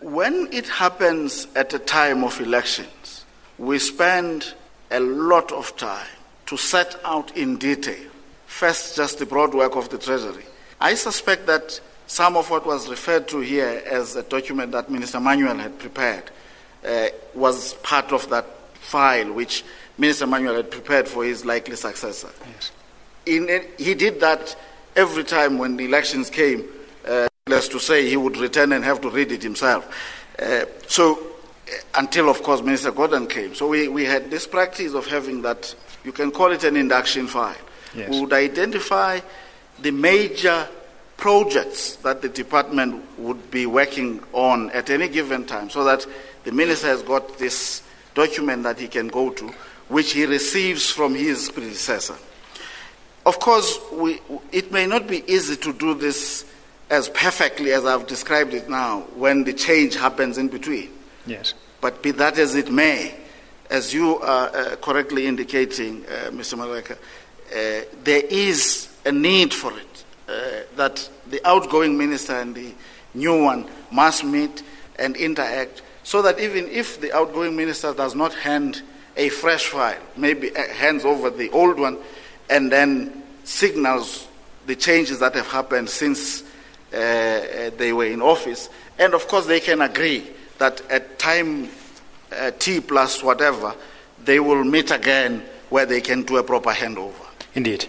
When it happens at a time of elections, we spend a lot of time to set out in detail, first, just the broad work of the Treasury. I suspect that some of what was referred to here as a document that Minister Manuel had prepared uh, was part of that file which Minister Manuel had prepared for his likely successor. Yes. In, he did that every time when the elections came, as to say he would return and have to read it himself. Uh, so, uh, until of course Minister Gordhan came. So we, we had this practice of having that, you can call it an induction file. Yes. We would identify the major projects that the department would be working on at any given time so that the minister has got this document that he can go to, which he receives from his predecessor. Of course, we, it may not be easy to do this as perfectly as I've described it now when the change happens in between. Yes. But be that as it may, as you are uh, correctly indicating, uh, Mr. Mareka, uh, there is a need for it, uh, that the outgoing minister and the new one must meet and interact so that even if the outgoing minister does not hand a fresh file, maybe uh, hands over the old one, and then signals the changes that have happened since uh, uh, they were in office. And of course, they can agree that at time uh, T plus whatever, they will meet again where they can do a proper handover. Indeed.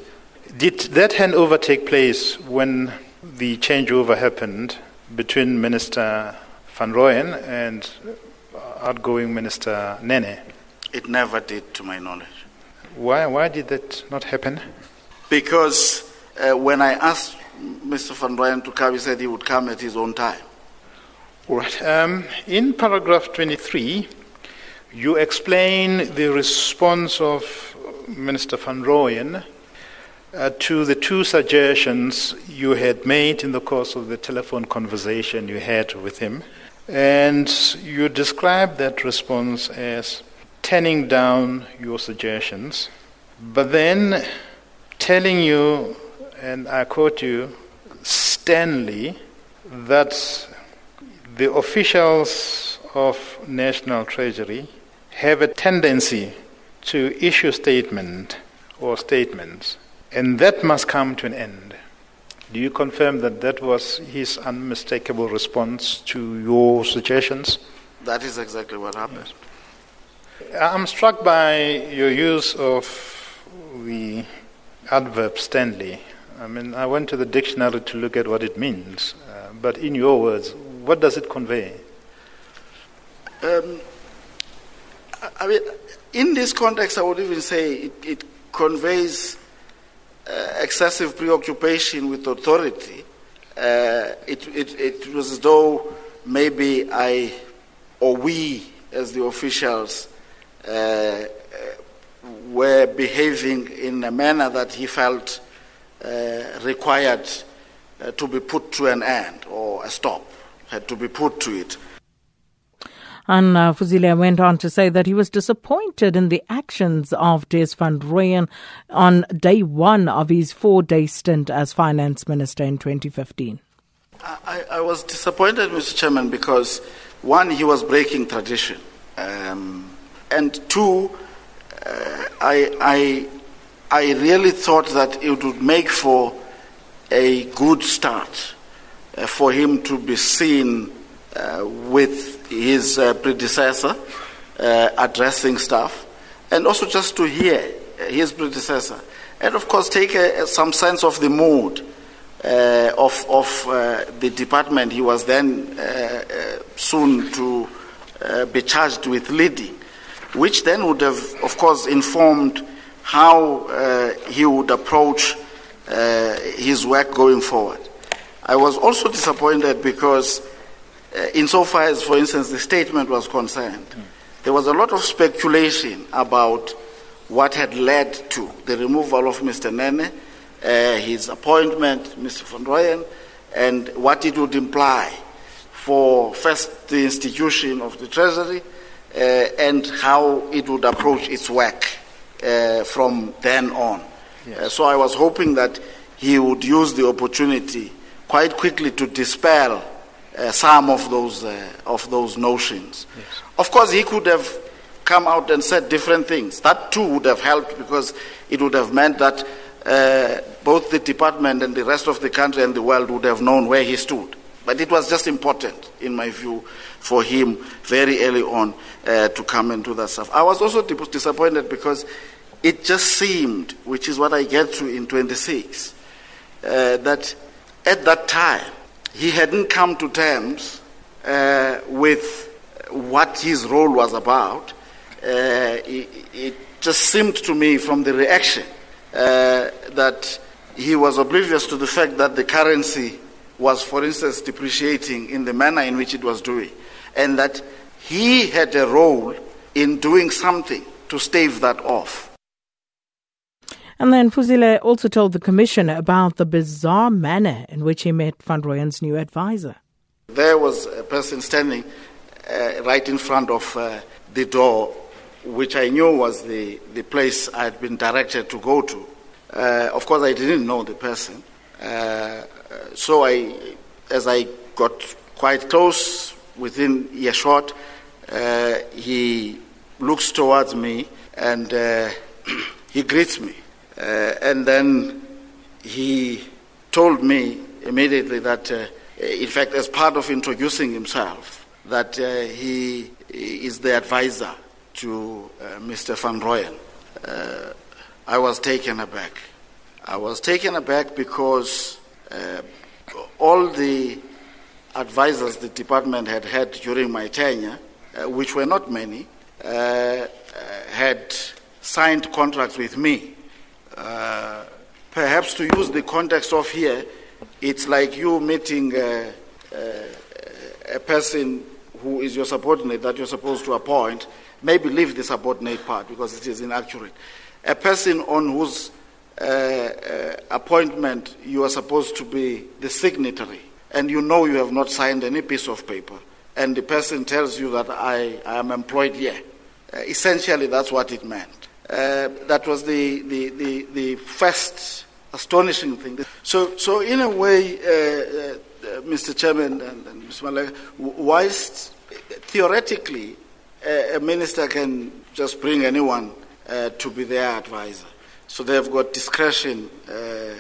Did that handover take place when the changeover happened between Minister Van Rooyen and outgoing Minister Nene? It never did, to my knowledge. Why, why did that not happen? Because uh, when I asked Mr. Van to come, said he would come at his own time. All right. Um, in paragraph 23, you explain the response of Minister Van Rooyen uh, to the two suggestions you had made in the course of the telephone conversation you had with him. And you describe that response as turning down your suggestions, but then telling you, and I quote you, sternly, that the officials of National Treasury have a tendency to issue statement or statements, and that must come to an end. Do you confirm that that was his unmistakable response to your suggestions? That is exactly what happened. I'm struck by your use of the adverb Stanley. I mean, I went to the dictionary to look at what it means, uh, but in your words, what does it convey? Um, I mean, in this context, I would even say it, it conveys uh, excessive preoccupation with authority. Uh, it, it, it was as though maybe I or we, as the officials, uh, were behaving in a manner that he felt uh, required uh, to be put to an end or a stop, had to be put to it. And uh, Fuzile went on to say that he was disappointed in the actions of Des van Rooyen on day one of his four day stint as finance minister in 2015. I, I was disappointed, Mr. Chairman, because one, he was breaking tradition, um, and two, uh, I, I, I really thought that it would make for a good start uh, for him to be seen uh, with his uh, predecessor uh, addressing staff and also just to hear his predecessor, and of course take a, some sense of the mood uh, of, of uh, the department he was then uh, soon to be charged with leading, which then would have, of course, informed how he would approach his work going forward. I was also disappointed because, insofar as, for instance, the statement was concerned, mm. there was a lot of speculation about what had led to the removal of Mr. Nene uh, his appointment, Mr. Van Rooyen, and what it would imply for first the institution of the Treasury uh, and how it would approach its work uh, from then on. Yes. Uh, so I was hoping that he would use the opportunity quite quickly to dispel uh, some of those, uh, of those notions. Yes. Of course, he could have come out and said different things. That too would have helped because it would have meant that uh, both the department and the rest of the country and the world would have known where he stood. But it was just important, in my view, for him very early on uh, to come and do that stuff. I was also disappointed because it just seemed, which is what I get to in 26, uh, that at that time he hadn't come to terms uh, with what his role was about. Uh, it, it, just seemed to me from the reaction uh, that he was oblivious to the fact that the currency was, for instance, depreciating in the manner in which it was doing, and that he had a role in doing something to stave that off. And then Fuzile also told the commission about the bizarre manner in which he met Van Rooyen's new advisor. There was a person standing uh, right in front of uh, the door, which I knew was the, the place I had been directed to go to. Uh, of course, I didn't know the person. Uh, so I, as I got quite close, within earshot, uh, he looks towards me and uh, he greets me. Uh, and then he told me immediately that, uh, in fact, as part of introducing himself, that uh, he is the advisor to Mr. Van Rooyen. Uh, I was taken aback. I was taken aback because uh, all the advisors the department had had during my tenure, which were not many, had signed contracts with me uh, perhaps to use the context of here, it's like you meeting uh, uh, a person who is your subordinate that you're supposed to appoint, maybe leave the subordinate part because it is inaccurate. A person on whose uh, uh, appointment you are supposed to be the signatory, and you know you have not signed any piece of paper, and the person tells you that I, I am employed here. essentially, that's what it meant. Uh, that was the, the, the, the, first astonishing thing. So, so in a way, uh, uh, Mr. Chairman and, and Mr. Malek, whilst theoretically a minister can just bring anyone uh, to be their advisor, so they've got discretion. Uh,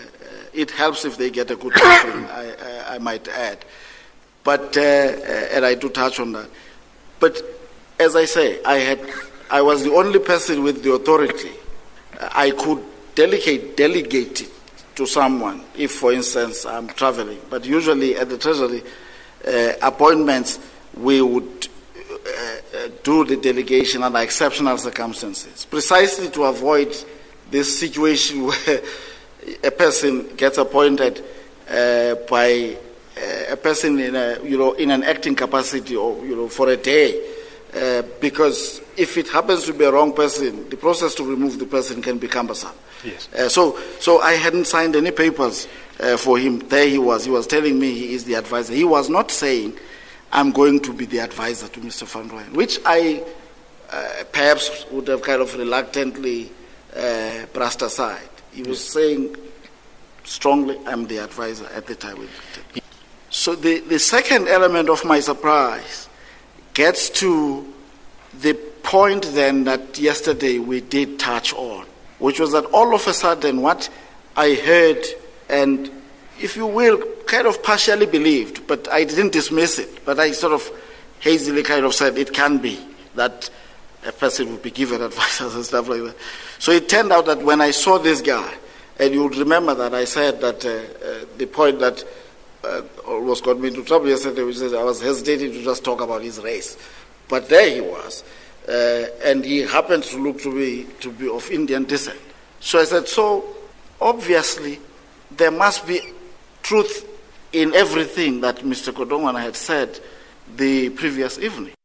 it helps if they get a good person, I, I, I, might add. But, and I do touch on that. But as I say, I had I was the only person with the authority. I could delegate, delegate it to someone if, for instance, I'm traveling. But usually at the Treasury, uh, appointments, we would uh, uh, do the delegation under exceptional circumstances, precisely to avoid this situation where a person gets appointed uh, by uh, a person in a, you know, in an acting capacity or, you know, for a day uh, because if it happens to be a wrong person, the process to remove the person can be cumbersome. Yes. Uh, so, so I hadn't signed any papers uh, for him. There he was. He was telling me he is the advisor. He was not saying, "I'm going to be the advisor to Mr. Van Rooyen," which I uh, perhaps would have kind of reluctantly uh, brushed aside. He was yes. saying strongly, "I'm the advisor." At the time. So the, the second element of my surprise gets to the point then that yesterday we did touch on, which was that all of a sudden what I heard and, if you will, kind of partially believed, but I didn't dismiss it, but I sort of hazily kind of said it can be that a person would be given advice and stuff like that. So it turned out that when I saw this guy, and you would remember that I said that uh, uh, the point that uh, almost got me into trouble yesterday, which is I was hesitating to just talk about his race. But there he was, uh, and he happened to look to be, to be of Indian descent. So I said, so obviously there must be truth in everything that Mr. Kodongwana had said the previous evening.